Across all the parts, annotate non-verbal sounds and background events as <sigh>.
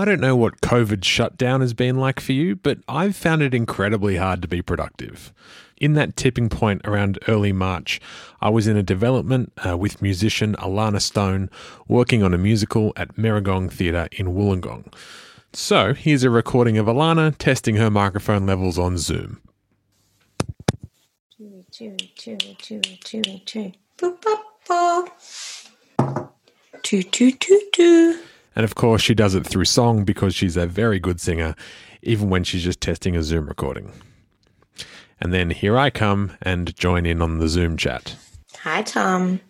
I don't know what COVID shutdown has been like for you, but I've found it incredibly hard to be productive. In that tipping point around early March, I was in a development uh, with musician Alana Stone working on a musical at Merrigong Theatre in Wollongong. So here's a recording of Alana testing her microphone levels on Zoom. Chewy, chewy, chewy, chewy, chewy. Boop, boop, boop. Toot, toot, toot, toot. And of course, she does it through song because she's a very good singer, even when she's just testing a Zoom recording. And then here I come and join in on the Zoom chat. Hi, Tom.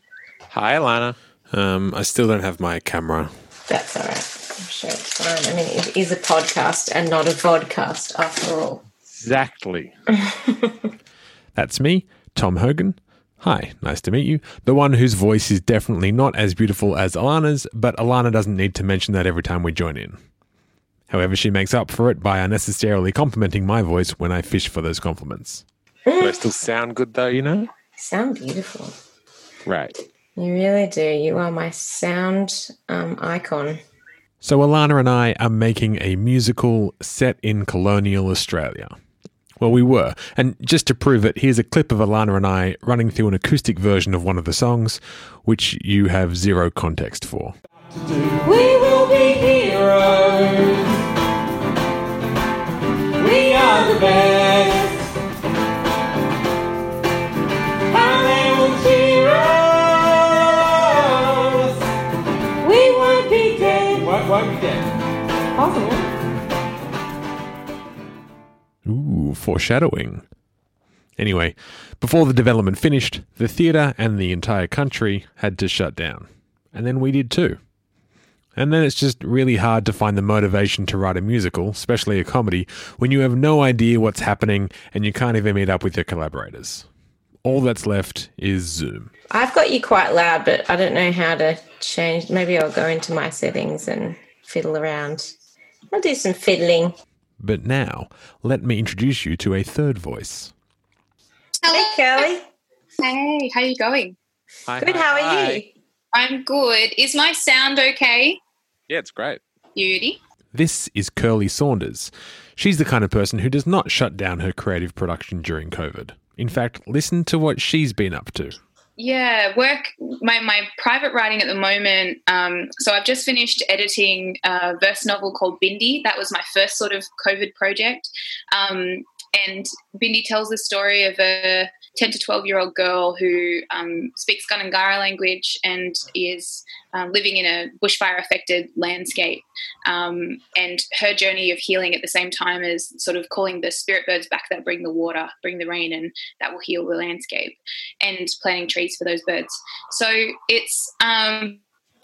Hi, Alana. Um, I still don't have my camera. That's all right. I'm sure it's fine. I mean, it is a podcast and not a vodcast after all. Exactly. <laughs> That's me, Tom Hogan. Hi, nice to meet you. The one whose voice is definitely not as beautiful as Alana's, but Alana doesn't need to mention that every time we join in. However, she makes up for it by unnecessarily complimenting my voice when I fish for those compliments. Do I still sound good though, you know? Sound beautiful. Right. You really do. You are my sound um, icon. So Alana and I are making a musical set in colonial Australia. Well, we were. And just to prove it, here's a clip of Alana and I running through an acoustic version of one of the songs, which you have zero context for. We will be heroes. We are the best. Foreshadowing. Anyway, before the development finished, the theatre and the entire country had to shut down. And then we did too. And then it's just really hard to find the motivation to write a musical, especially a comedy, when you have no idea what's happening and you can't even meet up with your collaborators. All that's left is Zoom. I've got you quite loud, but I don't know how to change. Maybe I'll go into my settings and fiddle around. I'll do some fiddling. But now, let me introduce you to a third voice. Hey, Kelly. Hey, how are you going? Good. How are you? I'm good. Is my sound okay? Yeah, it's great. Beauty. This is Kirli Saunders. She's the kind of person who does not shut down her creative production during COVID. In fact, listen to what she's been up to. Yeah, work my, my private writing at the moment. Um, so I've just finished editing a verse novel called Bindi. That was my first sort of COVID project. Um, and Bindi tells the story of a 10 to 12 year old girl who um, speaks Gundungurra language and is um, living in a bushfire affected landscape. Um, and her journey of healing at the same time as sort of calling the spirit birds back that bring the water, bring the rain, and that will heal the landscape, and planting trees for those birds. So it's um,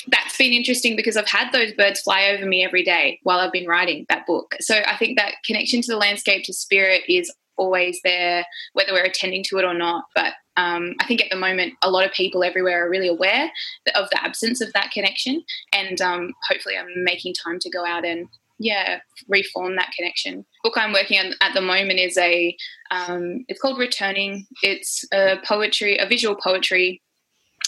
that's been interesting because I've had those birds fly over me every day while I've been writing that book. So I think that connection to the landscape, to spirit, is always there, whether we're attending to it or not. But um, I think at the moment, a lot of people everywhere are really aware of the absence of that connection, and um, hopefully, I'm making time to go out and yeah reform that connection book i'm working on at the moment is a um, it's called returning it's a poetry a visual poetry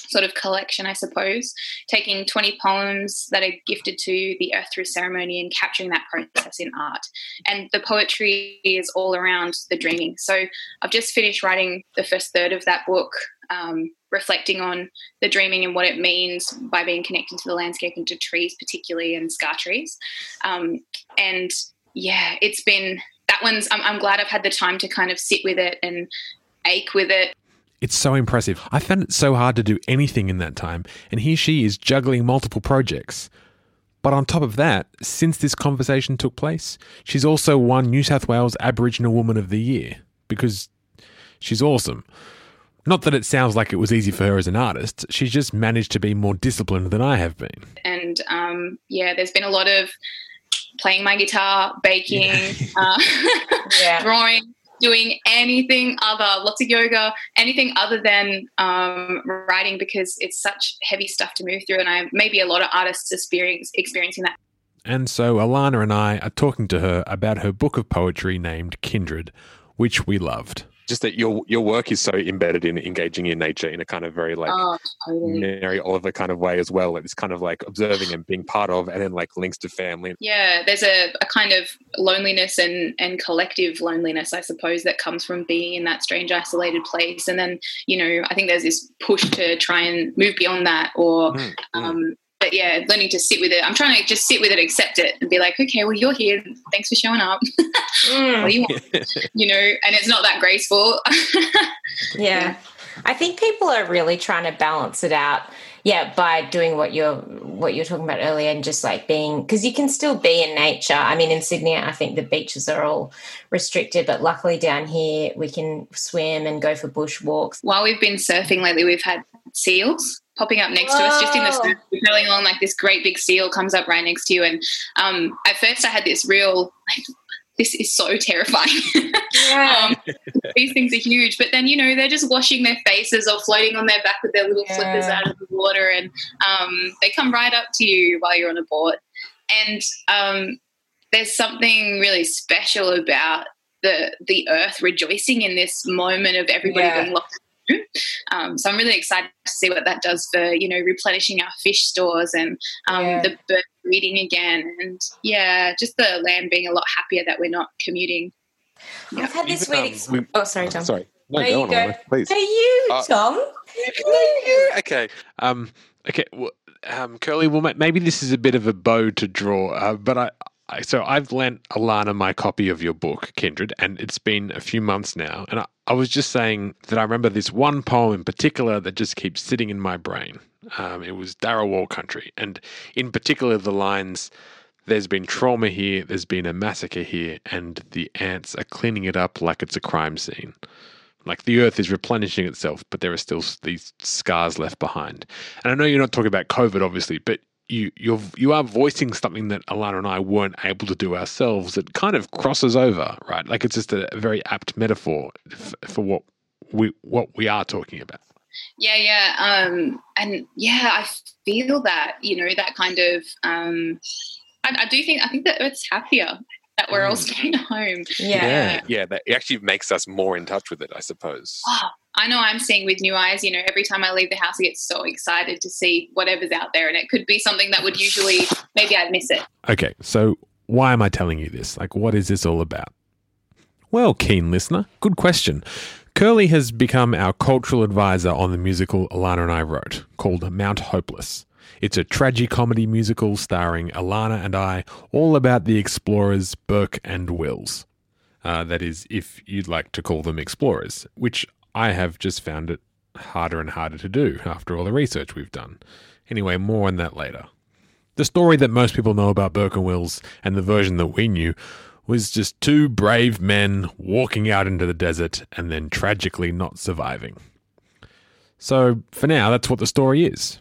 sort of collection, I suppose, taking 20 poems that are gifted to the earth through ceremony and capturing that process in art. And the poetry is all around the dreaming. So I've just finished writing the first third of that book, um, reflecting on the dreaming and what it means by being connected to the landscape and to trees, particularly and scar trees. Um, and yeah, it's been that one's, I'm, I'm glad I've had the time to kind of sit with it and ache with it It's so impressive. I found it so hard to do anything in that time, and here she is juggling multiple projects. But on top of that, since this conversation took place, she's also won New South Wales Aboriginal Woman of the Year because she's awesome. Not that it sounds like it was easy for her as an artist, she's just managed to be more disciplined than I have been. and um, yeah, there's been a lot of playing my guitar, baking, uh, <laughs> Yeah. drawing, doing anything other, lots of yoga, anything other than um, writing because it's such heavy stuff to move through, and I maybe a lot of artists experience experiencing that. And so Alana and I are talking to her about her book of poetry named Kindred, which we loved. Just that your your work is so embedded in engaging in nature in a kind of very like oh, totally. Mary Oliver kind of way as well. Like this kind of like observing and being part of, and then like links to family. Yeah, there's a, a kind of loneliness and and collective loneliness, I suppose, that comes from being in that strange, isolated place. And then you know, I think there's this push to try and move beyond that, or Mm, mm. But yeah, learning to sit with it. I'm trying to just sit with it, accept it, and be like, okay, well, you're here. Thanks for showing up. <laughs> Mm. what do you want? <laughs> you know, and it's not that graceful. <laughs> Yeah. I think people are really trying to balance it out. Yeah, by doing what you're what you're talking about earlier and just like being because you can still be in nature. I mean in Sydney I think the beaches are all restricted, but luckily down here we can swim and go for bush walks. While we've been surfing lately, we've had seals popping up next to us, just in the Whoa. going along like this great big seal comes up right next to you. And um, at first, I had this real like, this is so terrifying. <laughs> Yeah. um, these things are huge, but then you know they're just washing their faces or floating on their back with their little flippers out of the water, and um, they come right up to you while you're on a board. And um, there's something really special about the the earth rejoicing in this moment of everybody Yeah. being locked. In a room. Um, so I'm really excited to see what that does for you know replenishing our fish stores and um, Yeah. the bird breeding again, and yeah, just the land being a lot happier that we're not commuting. I've had this Even, weird um, ex- we- Oh sorry, Tom. Sorry, no, There go you on, go. Oliver, please. No, you, Uh, Tom. okay. Um, okay. Well, um, Kirli, well, maybe this is a bit of a bow to draw, uh, but I, I, so I've lent Alana my copy of your book, Kindred, and it's been a few months now. And I, I was just saying that I remember this one poem in particular that just keeps sitting in my brain. Um, it was Dharawal Country, and in particular, the lines. There's been trauma here, there's been a massacre here, and the ants are cleaning it up like it's a crime scene. Like the earth is replenishing itself, but there are still these scars left behind. And I know you're not talking about COVID, obviously, but you you're you are voicing something that Alana and I weren't able to do ourselves. It kind of crosses over, right? Like it's just a very apt metaphor f- for what we what we are talking about. Yeah, yeah, um, and yeah, I feel that you know that kind of. Um, I, I do think I think that Earth's happier that we're all Mm. staying <laughs> home. Yeah. yeah. That it actually makes us more in touch with it, I suppose. Oh, I know I'm seeing with new eyes. You know, every time I leave the house, I get so excited to see whatever's out there, and it could be something that would usually maybe I'd miss it. Okay, so why am I telling you this? Like, what is this all about? Well, keen listener, good question. Kirli has become our cultural advisor on the musical Alana and I wrote, called Mount Hopeless. It's a tragicomedy musical starring Alana and I, all about the explorers Burke and Wills. Uh, that is, if you'd like to call them explorers, which I have just found it harder and harder to do after all the research we've done. Anyway, more on that later. The story that most people know about Burke and Wills and the version that we knew was just two brave men walking out into the desert and then tragically not surviving. So, for now, that's what the story is.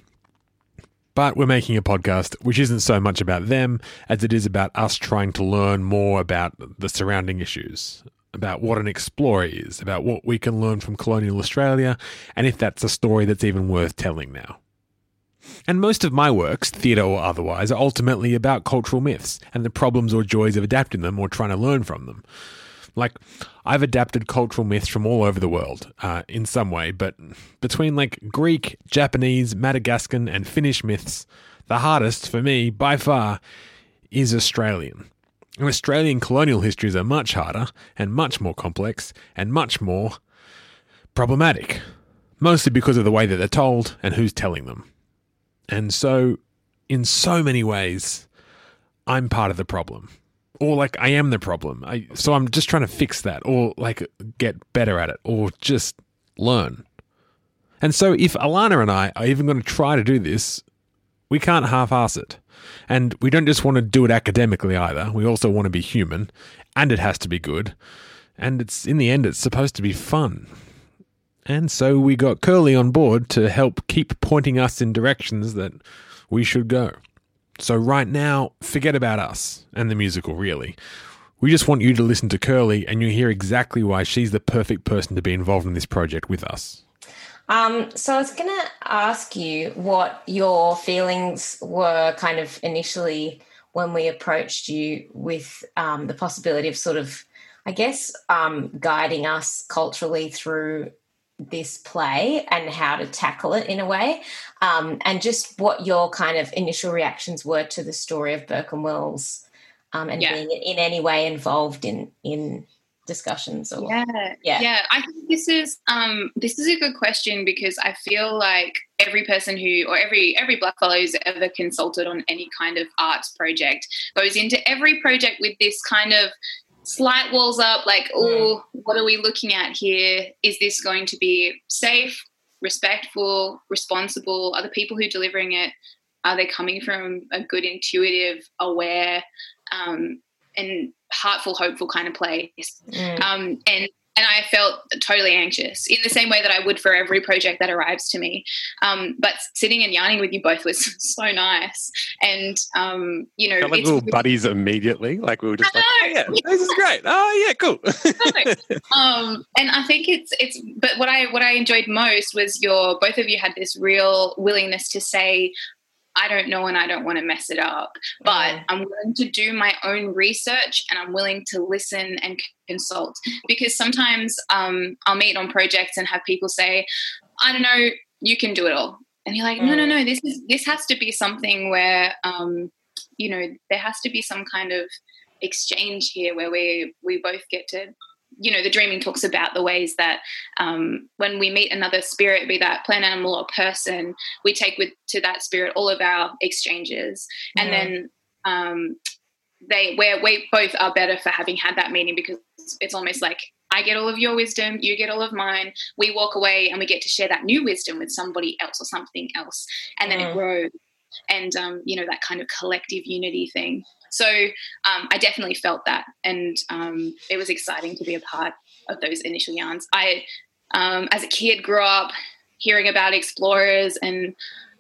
But we're making a podcast which isn't so much about them as it is about us trying to learn more about the surrounding issues, about what an explorer is, about what we can learn from colonial Australia, and if that's a story that's even worth telling now. And most of my works, theatre or otherwise, are ultimately about cultural myths and the problems or joys of adapting them or trying to learn from them. Like, I've adapted cultural myths from all over the world uh, in some way, but between like Greek, Japanese, Madagascan, and Finnish myths, the hardest for me by far is Australian. And Australian colonial histories are much harder and much more complex and much more problematic, mostly because of the way that they're told and who's telling them. And so, in so many ways, I'm part of the problem. Or like I am the problem. I, so I'm just trying to fix that or like get better at it or just learn. And so if Alana and I are even going to try to do this, we can't half ass it. And we don't just want to do it academically either. We also want to be human and it has to be good. And it's in the end it's supposed to be fun. And so we got Kirli on board to help keep pointing us in directions that we should go. So, right now, forget about us and the musical, really. We just want you to listen to Kirli and you hear exactly why she's the perfect person to be involved in this project with us. Um, so I was going to ask you what your feelings were kind of initially when we approached you with um, the possibility of sort of, I guess, um, guiding us culturally through this play and how to tackle it in a way, um, and just what your kind of initial reactions were to the story of Burke and Wills, um, and Yeah. being in any way involved in in discussions or Yeah, Yeah. yeah. I think this is um, this is a good question because I feel like every person who or every every blackfellow who's ever consulted on any kind of arts project goes into every project with this kind of slight walls up, like, oh, what are we looking at here? Is this going to be safe, respectful, responsible? Are the people who are delivering it are they coming from a good, intuitive, aware, um, and heartful, hopeful kind of place? Mm. um, and and I felt totally anxious in the same way that I would for every project that arrives to me. Um, but sitting and yarning with you both was <laughs> so nice, and um, you know, little buddies immediately. Like we were just like, oh yeah, this is great. Oh yeah, cool. <laughs> <laughs> um, and I think it's it's. But what I what I enjoyed most was your both of you had this real willingness to say. I don't know and I don't want to mess it up, but Mm. I'm willing to do my own research and I'm willing to listen and consult because sometimes um, I'll meet on projects and have people say, I don't know, you can do it all. And you're like, no, no, Mm. no, this is this has to be something where um, you know, there has to be some kind of exchange here where we we both get to you know the dreaming talks about the ways that um, when we meet another spirit be that plant animal or person we take with to that spirit all of our exchanges and then um, they where we both are better for having had that meeting because it's almost like I get all of your wisdom, you get all of mine. We walk away and we get to share that new wisdom with somebody else or something else, and then Mm. it grows. And um, you know that kind of collective unity thing. So um, I definitely felt that, and um, it was exciting to be a part of those initial yarns. I, um, as a kid, grew up hearing about explorers, and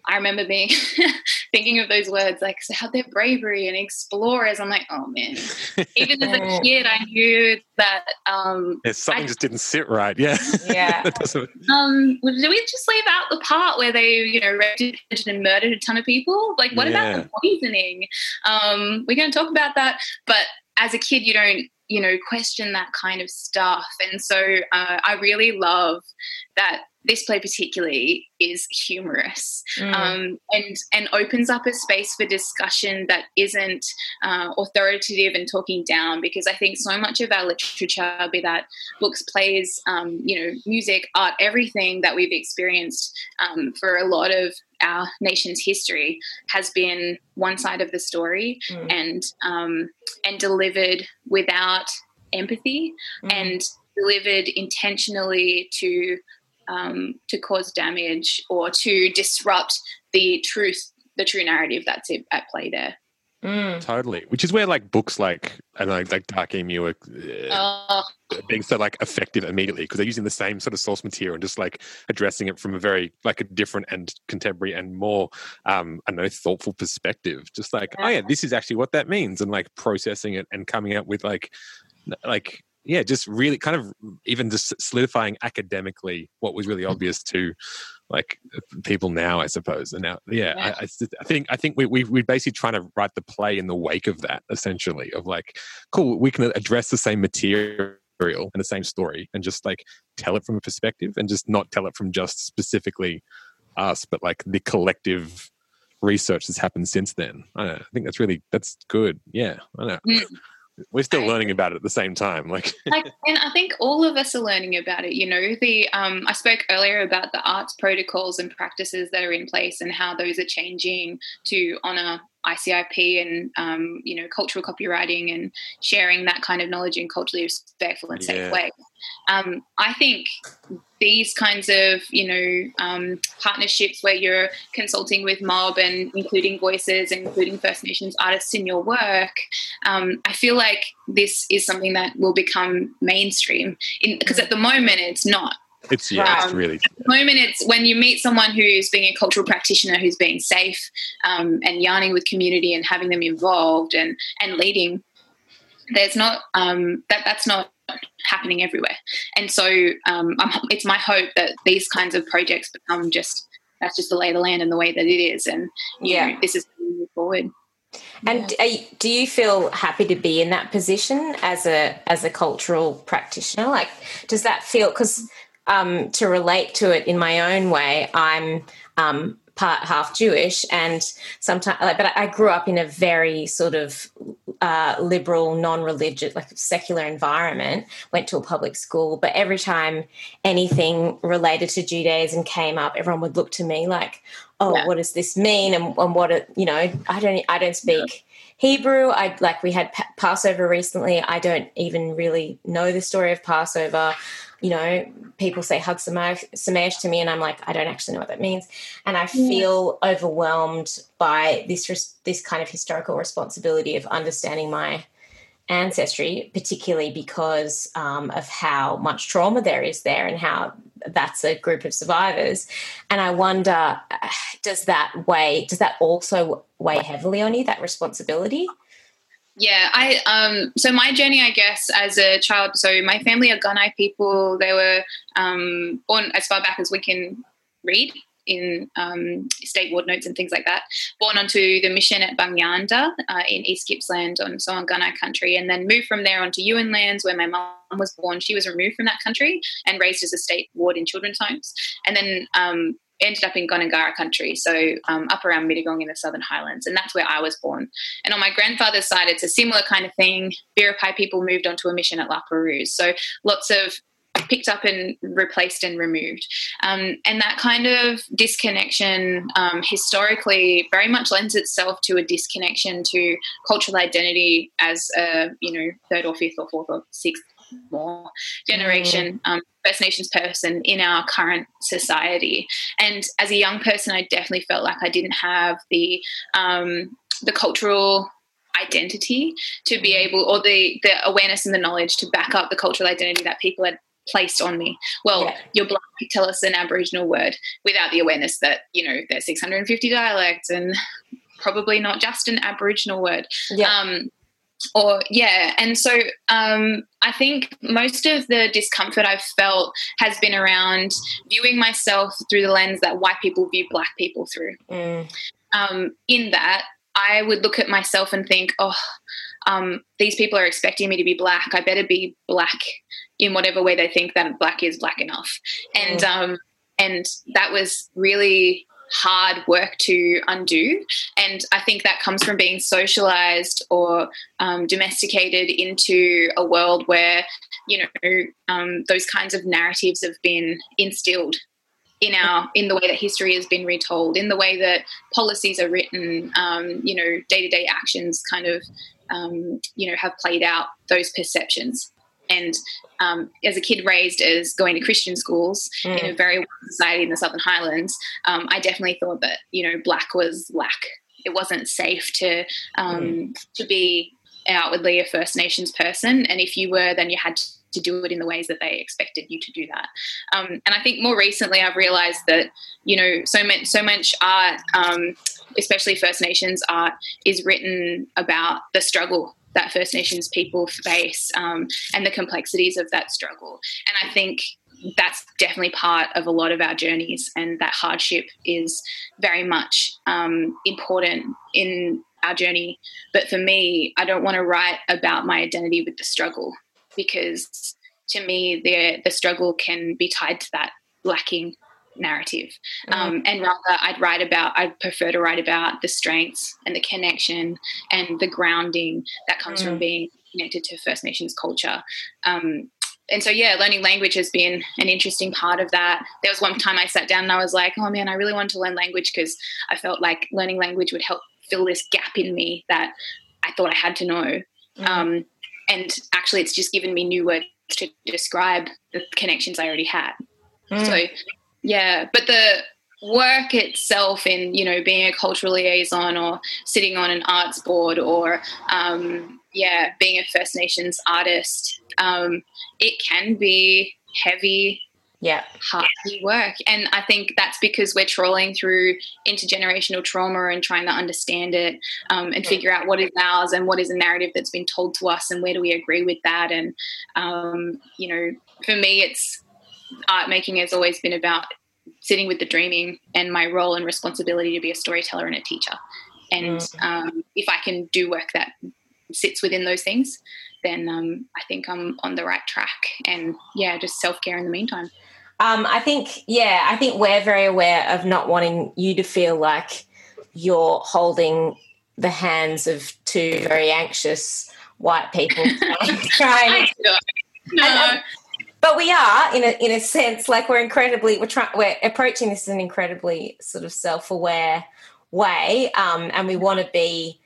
I remember being <laughs> thinking of those words like so their bravery and explorers. I'm like, oh man. <laughs> Even as a kid, I knew that. Um, yeah, something I- just didn't sit right. Yeah. Yeah. <laughs> That um, well, did we just leave out the part where they, you know, raped and murdered a ton of people? Like, what about the poisoning? Um, we're going to talk about that, but as a kid, you don't, you know, question that kind of stuff. And so uh, I really love that this play particularly is humorous Mm. um, and and opens up a space for discussion that isn't uh, authoritative and talking down because I think so much of our literature, be that books, plays, um, you know, music, art, everything that we've experienced um, for a lot of our nation's history has been one side of the story Mm. and um, and delivered without empathy Mm. and delivered intentionally to um, to cause damage or to disrupt the truth, the true narrative that's at at play there. Mm. Totally. Which is where like books like and like, like Dark Emu are uh, Oh, being so like effective immediately because they're using the same sort of source material and just like addressing it from a very like a different and contemporary and more um I know thoughtful perspective. Just like oh yeah, this is actually what that means and like processing it and coming up with like like yeah, just really kind of even just solidifying academically what was really mm-hmm. obvious to like people now, I suppose. And now, yeah, Yeah. I, I, think I think we, we we're basically trying to write the play in the wake of that, essentially, of like, cool, we can address the same material and the same story, and just like tell it from a perspective, and just not tell it from just specifically us, but like the collective research that's happened since then. I, don't know, I think that's really that's good. Yeah, I know. Mm. We're still I learning about it at the same time. Like, <laughs> like, and I think all of us are learning about it. You know, the um, I spoke earlier about the arts protocols and practices that are in place and how those are changing to honour ICIP and um, you know cultural copyrighting and sharing that kind of knowledge in culturally respectful and safe Yeah. way. Um, I think these kinds of you know um, partnerships where you're consulting with mob and including voices and including First Nations artists in your work, um, I feel like this is something that will become mainstream because at the moment it's not. It's yeah, it's really At the moment, it's when you meet someone who's being a cultural practitioner who's being safe um, and yarning with community and having them involved and and leading. There's not um, that that's not happening everywhere, and so um, I'm, it's my hope that these kinds of projects become just that's just the lay of the land and the way that it is, and you Yeah. know, this is moving forward. And you, do you feel happy to be in that position as a as a cultural practitioner? Like, does that feel because um, to relate to it in my own way, I'm um, part half Jewish, and sometimes, but I grew up in a very sort of uh, liberal, non-religious, like secular environment. Went to a public school, but every time anything related to Judaism came up, everyone would look to me like, "Oh, yeah. what does this mean?" And, and what it, you know, I don't, I don't speak. Hebrew, I like we had Passover recently. I don't even really know the story of Passover you know, people say Chag Sameach to me, and I'm like, I don't actually know what that means, and I feel yeah. overwhelmed by this this kind of historical responsibility of understanding my ancestry, particularly because um, of how much trauma there is there, and how that's a group of survivors. And I wonder, does that weigh? Does that also weigh heavily on you? That responsibility? Yeah, I um so my journey, I guess, as a child. So my family are Gunai people. They were um, born as far back as we can read in um, state ward notes and things like that. Born onto the mission at Bung Yarnda uh, in East Gippsland on so on Gunai country, and then moved from there onto Yuin lands where my mum was born. She was removed from that country and raised as a state ward in children's homes, and then um, ended up in Gundungurra country, so um, up around Mittagong in the Southern Highlands, and that's where I was born. And on my grandfather's side, it's a similar kind of thing. Biripi people moved onto a mission at La Perouse, so lots of picked up and replaced and removed. Um, and that kind of disconnection um, historically very much lends itself to a disconnection to cultural identity as a you know third or fifth or fourth or sixth more generation mm. um, First Nations person in our current society. And as a young person, I definitely felt like I didn't have the um, the cultural identity to be mm. able, or the the awareness and the knowledge to back up the cultural identity that people had placed on me. Well, yeah. you're black, tell us an Aboriginal word without the awareness that, you know, there's 650 dialects and probably not just an Aboriginal word. Yeah. Um, or yeah and so um, i think most of the discomfort i've felt has been around viewing myself through the lens that white people view black people through mm. um, in that i would look at myself and think oh um, these people are expecting me to be black i better be black in whatever way they think that black is black enough and mm. Um, and that was really hard work to undo. And I think that comes from being socialized or um, domesticated into a world where, you know, um, those kinds of narratives have been instilled in our in the way that history has been retold in the way that policies are written um, you know day-to-day actions kind of um, you know have played out those perceptions and um, as a kid raised as going to Christian schools mm. in a very society in the Southern Highlands, um, I definitely thought that you know black was black. It wasn't safe to um, mm. to be outwardly a First Nations person, and if you were, then you had to do it in the ways that they expected you to do that. Um, and I think more recently, I've realised that you know so much so much art, um, especially First Nations art, is written about the struggle that First Nations people face um, and the complexities of that struggle. And I think that's definitely part of a lot of our journeys, and that hardship is very much um, important in our journey. But for me, I don't want to write about my identity with the struggle because to me, the the struggle can be tied to that lacking narrative. Mm. Um, and rather, I'd write about, I'd prefer to write about the strengths and the connection and the grounding that comes mm. from being connected to First Nations culture. Um, and so, yeah, learning language has been an interesting part of that. There was one time I sat down and I was like, oh man, I really wanted to learn language because I felt like learning language would help fill this gap in me that I thought I had to know. Mm. Um, and actually, it's just given me new words to describe the connections I already had. Mm. So yeah, but the work itself in you know being a cultural liaison or sitting on an arts board or um, yeah being a First Nations artist, um, it can be heavy yeah hard work and i think that's because we're trawling through intergenerational trauma and trying to understand it um, and figure out what is ours and what is a narrative that's been told to us and where do we agree with that and um, you know for me it's art making has always been about sitting with the dreaming and my role and responsibility to be a storyteller and a teacher and Mm. um, if I can do work that sits within those things, then um, I think I'm on the right track. And yeah, just self care in the meantime. Um, I think, yeah, I think we're very aware of not wanting you to feel like you're holding the hands of two very anxious white people <laughs> trying. No, And- But we are, in a in a sense, like we're incredibly we're trying we're approaching this in an incredibly sort of self aware way, um, and we want to be.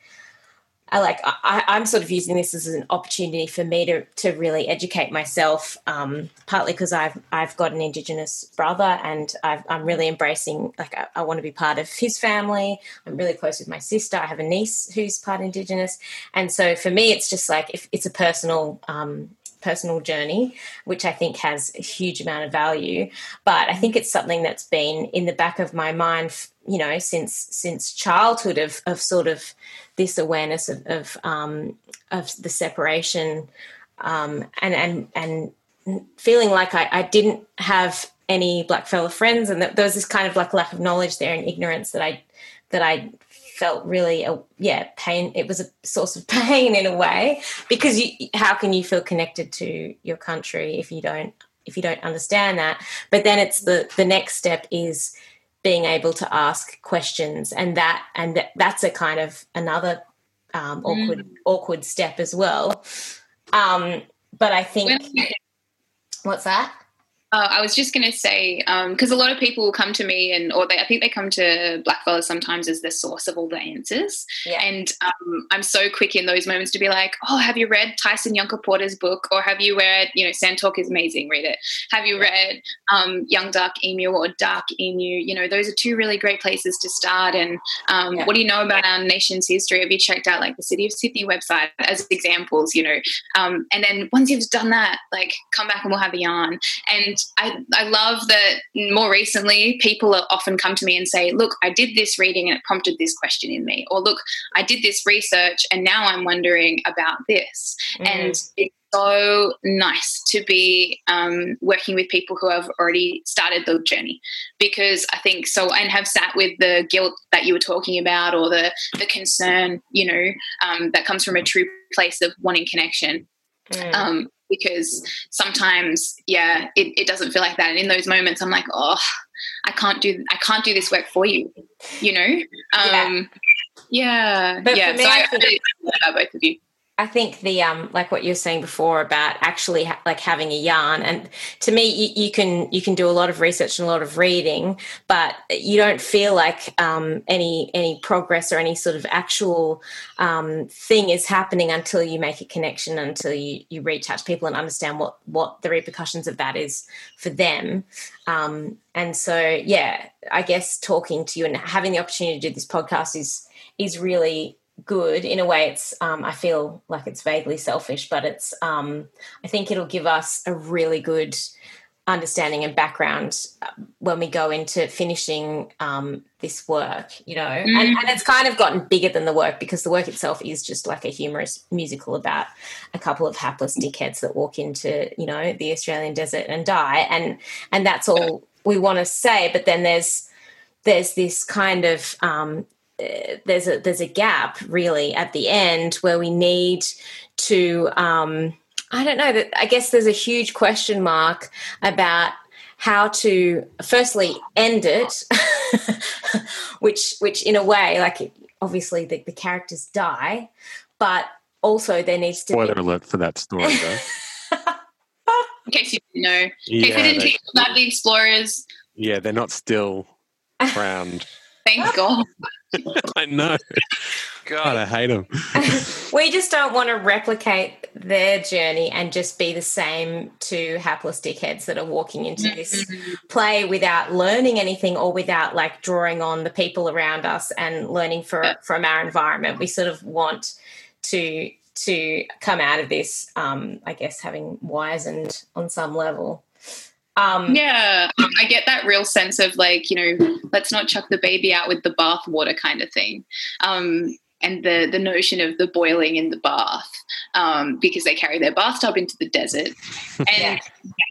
I like I, I'm sort of using this as an opportunity for me to to really educate myself. Um, partly because I've I've got an Indigenous brother, and I've, I'm really embracing. Like I, I want to be part of his family. I'm really close with my sister. I have a niece who's part Indigenous, and so for me, it's just like if it's a personal um, personal journey, which I think has a huge amount of value. But I think it's something that's been in the back of my mind, you know, since since childhood of of sort of this awareness of of, um, of the separation um, and and and feeling like I, I didn't have any black fellow friends, and that there was this kind of like lack of knowledge there and ignorance that I that I felt really a, yeah pain it was a source of <laughs> pain in a way because you how can you feel connected to your country if you don't if you don't understand that? But then it's the the next step is being able to ask questions and that and that, that's a kind of another um, awkward awkward step as well. Um, but i think what's that Uh, I was just going to say because a lot of people will come to me and or they, I think they come to Blackfellas sometimes as the source of all the answers. yeah And um, I'm so quick in those moments to be like, oh, have you read Tyson Yunkaporta's book? Or have you read, you know, Sand Talk is amazing, read it. Have you read um, Young Dark Emu or Dark Emu? You know, those are two really great places to start. And um, Yeah. what do you know about our nation's history? Have you checked out like the City of Sydney website as examples, you know? Um, and then once you've done that, like come back and we'll have a yarn. And I, I love that more recently people often come to me and say, look, I did this reading and it prompted this question in me. Or look, I did this research and now I'm wondering about this. Mm. And it's so nice to be um, working with people who have already started the journey because I think so, and have sat with the guilt that you were talking about or the, the concern, you know, um, that comes from a true place of wanting connection Mm. um, because sometimes yeah it, it doesn't feel like that. And in those moments i'm like oh i can't do i can't do this work for you you know? Um yeah But yeah, for me, so I I, love both of you I think the um like what you were saying before about actually ha- like having a yarn and to me you, you can you can do a lot of research and a lot of reading but you don't feel like um, any any progress or any sort of actual um, thing is happening until you make a connection until you you reach out to people and understand what what the repercussions of that is for them. Um, and so yeah I guess talking to you and having the opportunity to do this podcast is is really good. In a way it's um, i feel like it's vaguely selfish but it's um, i think it'll give us a really good understanding and background uh, when we go into finishing um, this work you know? And, and it's kind of gotten bigger than the work because the work itself is just like a humorous musical about a couple of hapless dickheads that walk into you know the australian desert and die. And and that's all we want to say but then there's there's this kind of um, there's a there's a gap really at the end where we need to um, I don't know that I guess there's a huge question mark about how to firstly end it <laughs> which which in a way like obviously the, the characters die but also there needs to Spoiler be alert for that story, though. <laughs> in case you didn't know in case we yeah, didn't they... about the explorers yeah they're not still crowned. thank god <laughs> I know. God, I hate them. <laughs> we just don't want to replicate their journey and just be the same two hapless dickheads that are walking into this play without learning anything or without like drawing on the people around us and learning for, from our environment. We sort of want to to come out of this, um, I guess, having wizened on some level. Um, yeah i get that real sense of like you know let's not chuck the baby out with the bath water kind of thing. Um and the the notion of the boiling in the bath um, because they carry their bathtub into the desert. <laughs> And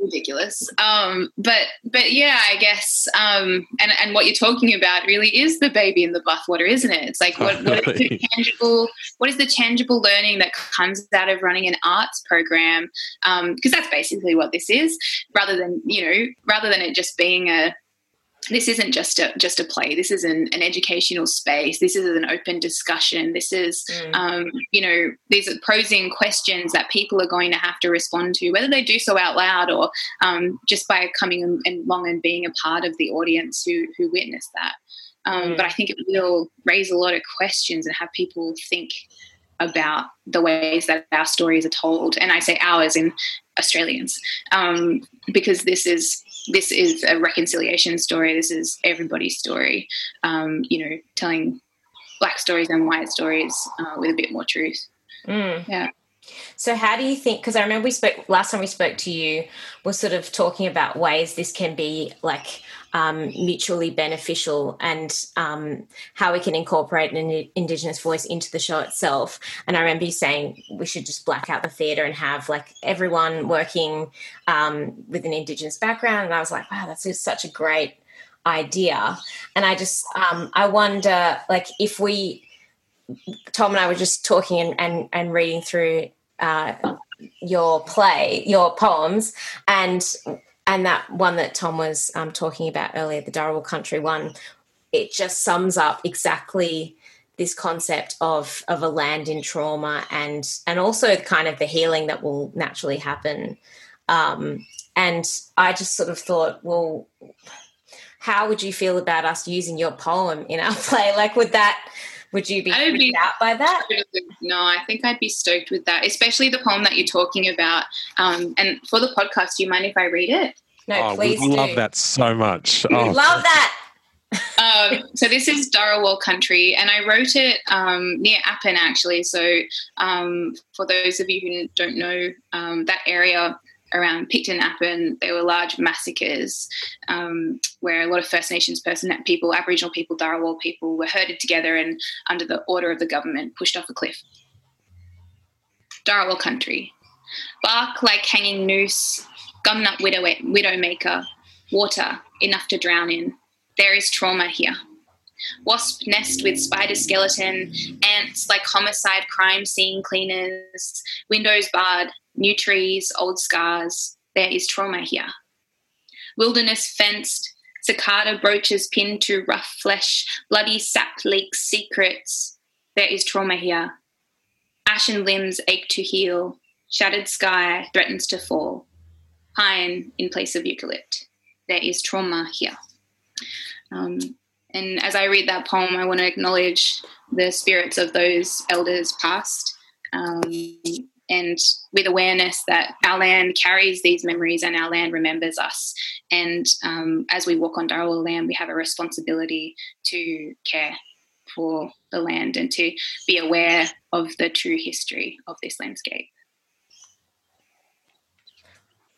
ridiculous. Um, but but yeah i guess um, and and what you're talking about really is the baby in the bathwater isn't it? It's like what, what is the tangible what is the tangible learning that comes out of running an arts program? Because um, that's basically what this is rather than you know rather than it just being a this isn't just a just a play. This is an, an educational space. This is an open discussion. This is, mm. um, you know, these are posing questions that people are going to have to respond to, whether they do so out loud or um, just by coming along and being a part of the audience who who witness that. Um, mm. But I think it will raise a lot of questions and have people think about the ways that our stories are told. And I say ours in Australians, um, because this is this is a reconciliation story. This is everybody's story. Um, you know, telling black stories and white stories uh, with a bit more truth. Mm. Yeah. So, how do you think? Because I remember we spoke last time we spoke to you, was sort of talking about ways this can be like um, mutually beneficial and um, how we can incorporate an Indigenous voice into the show itself. And I remember you saying we should just black out the theatre and have like everyone working um, with an Indigenous background. And I was like, wow, that's such a great idea. And I just, um, I wonder, like, if we, Tom and I were just talking and, and, and reading through uh, your play, your poems, and and that one that Tom was um, talking about earlier, the Dharawal Country one, it just sums up exactly this concept of of a land in trauma and and also kind of the healing that will naturally happen. Um, and I just sort of thought, well, how would you feel about us using your poem in our <laughs> play? Like, would that would you be freaked be, out by that? No, I think I'd be stoked with that, especially the poem that you're talking about. Um, and for the podcast, do you mind if I read it? No, oh, please. We do. love that so much. Oh. love that. um, so this is Dharawal country, and I wrote it um, near Appin actually. So um, for those of you who don't know um, that area around Picton Appin, there were large massacres um, where a lot of First Nations person people, Aboriginal people, Dharawal people were herded together and under the order of the government pushed off a cliff. Dharawal country. Bark like hanging noose, gumnut widow, widowmaker, water enough to drown in. There is trauma here. Wasp nest with spider skeleton, ants like homicide crime scene cleaners, windows barred, new trees, old scars. There is trauma here. Wilderness fenced, cicada brooches pinned to rough flesh, bloody sap leaks secrets. There is trauma here. Ashen limbs ache to heal, shattered sky threatens to fall pine in place of eucalypt. There is trauma here. Um, and as I read that poem, I want to acknowledge the spirits of those elders past um, and with awareness that our land carries these memories and our land remembers us. And um, as we walk on Dharawal land, we have a responsibility to care for the land and to be aware of the true history of this landscape.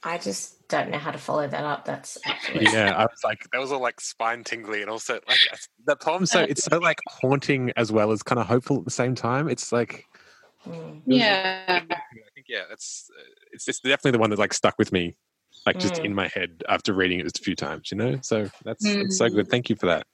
I just don't know how to follow that up. That's actually yeah. I was like, <laughs> that was all like spine tingly, and also like <laughs> the poem. So it's so like haunting as well as kind of hopeful at the same time. It's like. Yeah. I think yeah, it's it's it's definitely the one that like stuck with me, like just mm. in my head after reading it just a few times. You know, so that's mm. it's so good. Thank you for that.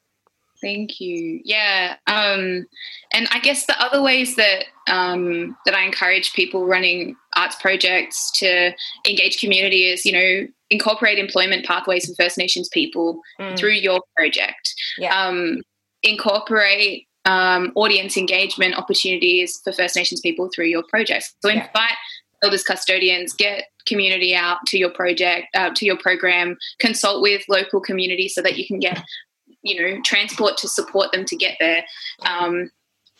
Thank you. Yeah, um, and I guess the other ways that um, that I encourage people running arts projects to engage community is, you know, incorporate employment pathways for First Nations people mm. through your project. Yeah. Um, incorporate um, audience engagement opportunities for First Nations people through your projects. So invite yeah. elders custodians, get community out to your project, uh, to your program, consult with local community so that you can get you know transport to support them to get there um,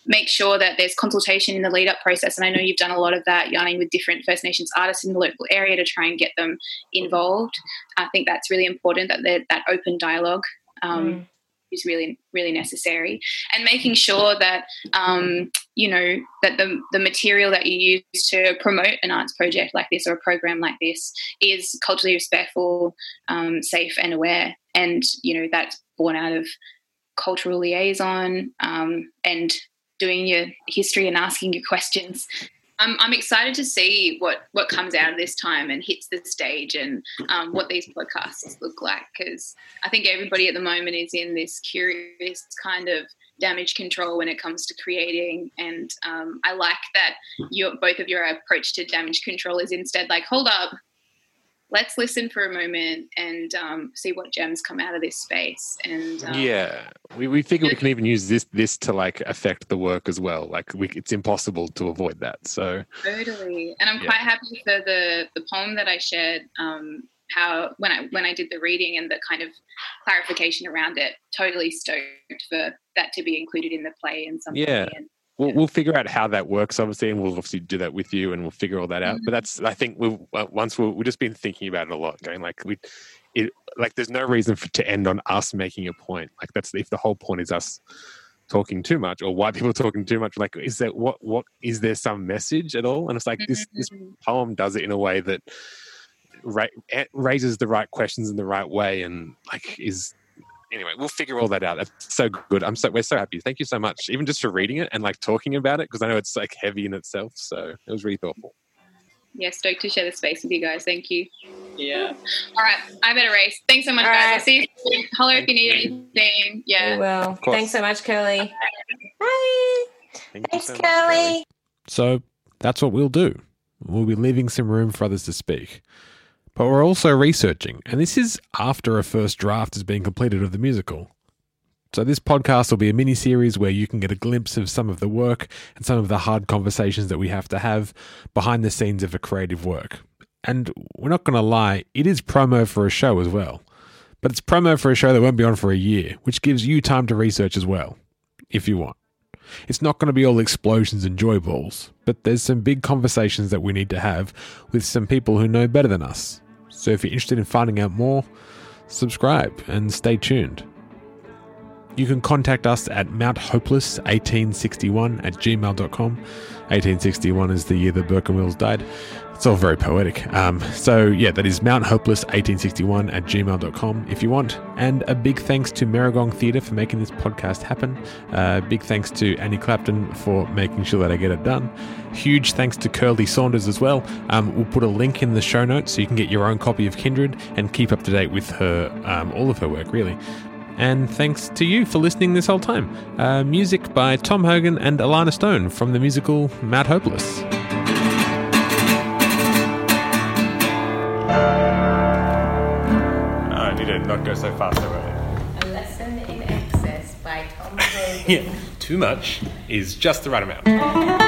make sure that there's consultation in the lead up process and i know you've done a lot of that yarning with different first nations artists in the local area to try and get them involved i think that's really important that that open dialogue um, mm. Is really really necessary and making sure that um, you know that the, the material that you use to promote an arts project like this or a program like this is culturally respectful um, safe and aware and you know that's born out of cultural liaison um, and doing your history and asking your questions. I'm, I'm excited to see what, what comes out of this time and hits the stage and um, what these podcasts look like because I think everybody at the moment is in this curious kind of damage control when it comes to creating. And um, I like that your both of your approach to damage control is instead like hold up let's listen for a moment and um, see what gems come out of this space. And um, yeah, we, we figure we can even use this this to like affect the work as well. Like we, it's impossible to avoid that. So totally, and I'm yeah. quite happy for the the poem that I shared. Um, how when I when I did the reading and the kind of clarification around it, totally stoked for that to be included in the play and something. Yeah. And, We'll, we'll figure out how that works, obviously, and we'll obviously do that with you, and we'll figure all that out. Mm-hmm. But that's, I think, we've once we we've just been thinking about it a lot, going like we, it like there's no reason for to end on us making a point. Like that's if the whole point is us talking too much or white people <laughs> talking too much. Like, is there what what is there some message at all? And it's like this this mm-hmm. poem does it in a way that ra- raises the right questions in the right way, and like is anyway, we'll figure all that out. That's so good. I'm so we're so happy. Thank you so much, even just for reading it and like talking about it because I know it's like heavy in itself. So it was really thoughtful. Yeah, stoked to share the space with you guys. Thank you. Yeah. All right, I better race. Thanks so much, all guys. Right. I'll see you soon. Holler if you need anything. Yeah. Well, thanks so much, Kirli. Bye. Thank Thanks, so Kirli. So that's what we'll do. We'll be leaving some room for others to speak. But we're also researching, and this is after a first draft has been completed of the musical. So, this podcast will be a mini series where you can get a glimpse of some of the work and some of the hard conversations that we have to have behind the scenes of a creative work. And we're not going to lie, it is promo for a show as well. But it's promo for a show that won't be on for a year, which gives you time to research as well, if you want. It's not going to be all explosions and joy balls, but there's some big conversations that we need to have with some people who know better than us. So if you're interested in finding out more, subscribe and stay tuned. You can contact us at mounthopeless1861 at gmail.com. 1861 is the year that Burke and Wills died. It's all very poetic. Um, so, yeah, that is mounthopeless1861 at gmail.com if you want. And a big thanks to Merrigong Theatre for making this podcast happen. Uh, big thanks to Annie Clapton for making sure that I get it done. Huge thanks to Kirli Saunders as well. Um, we'll put a link in the show notes so you can get your own copy of Kindred and keep up to date with her, um, all of her work, really. And thanks to you for listening this whole time. Uh, music by Tom Hogan and Alana Stone from the musical Mount Hopeless. not go so fast so early. A lesson in excess by Tom Hogan. <laughs> yeah, too much is just the right amount.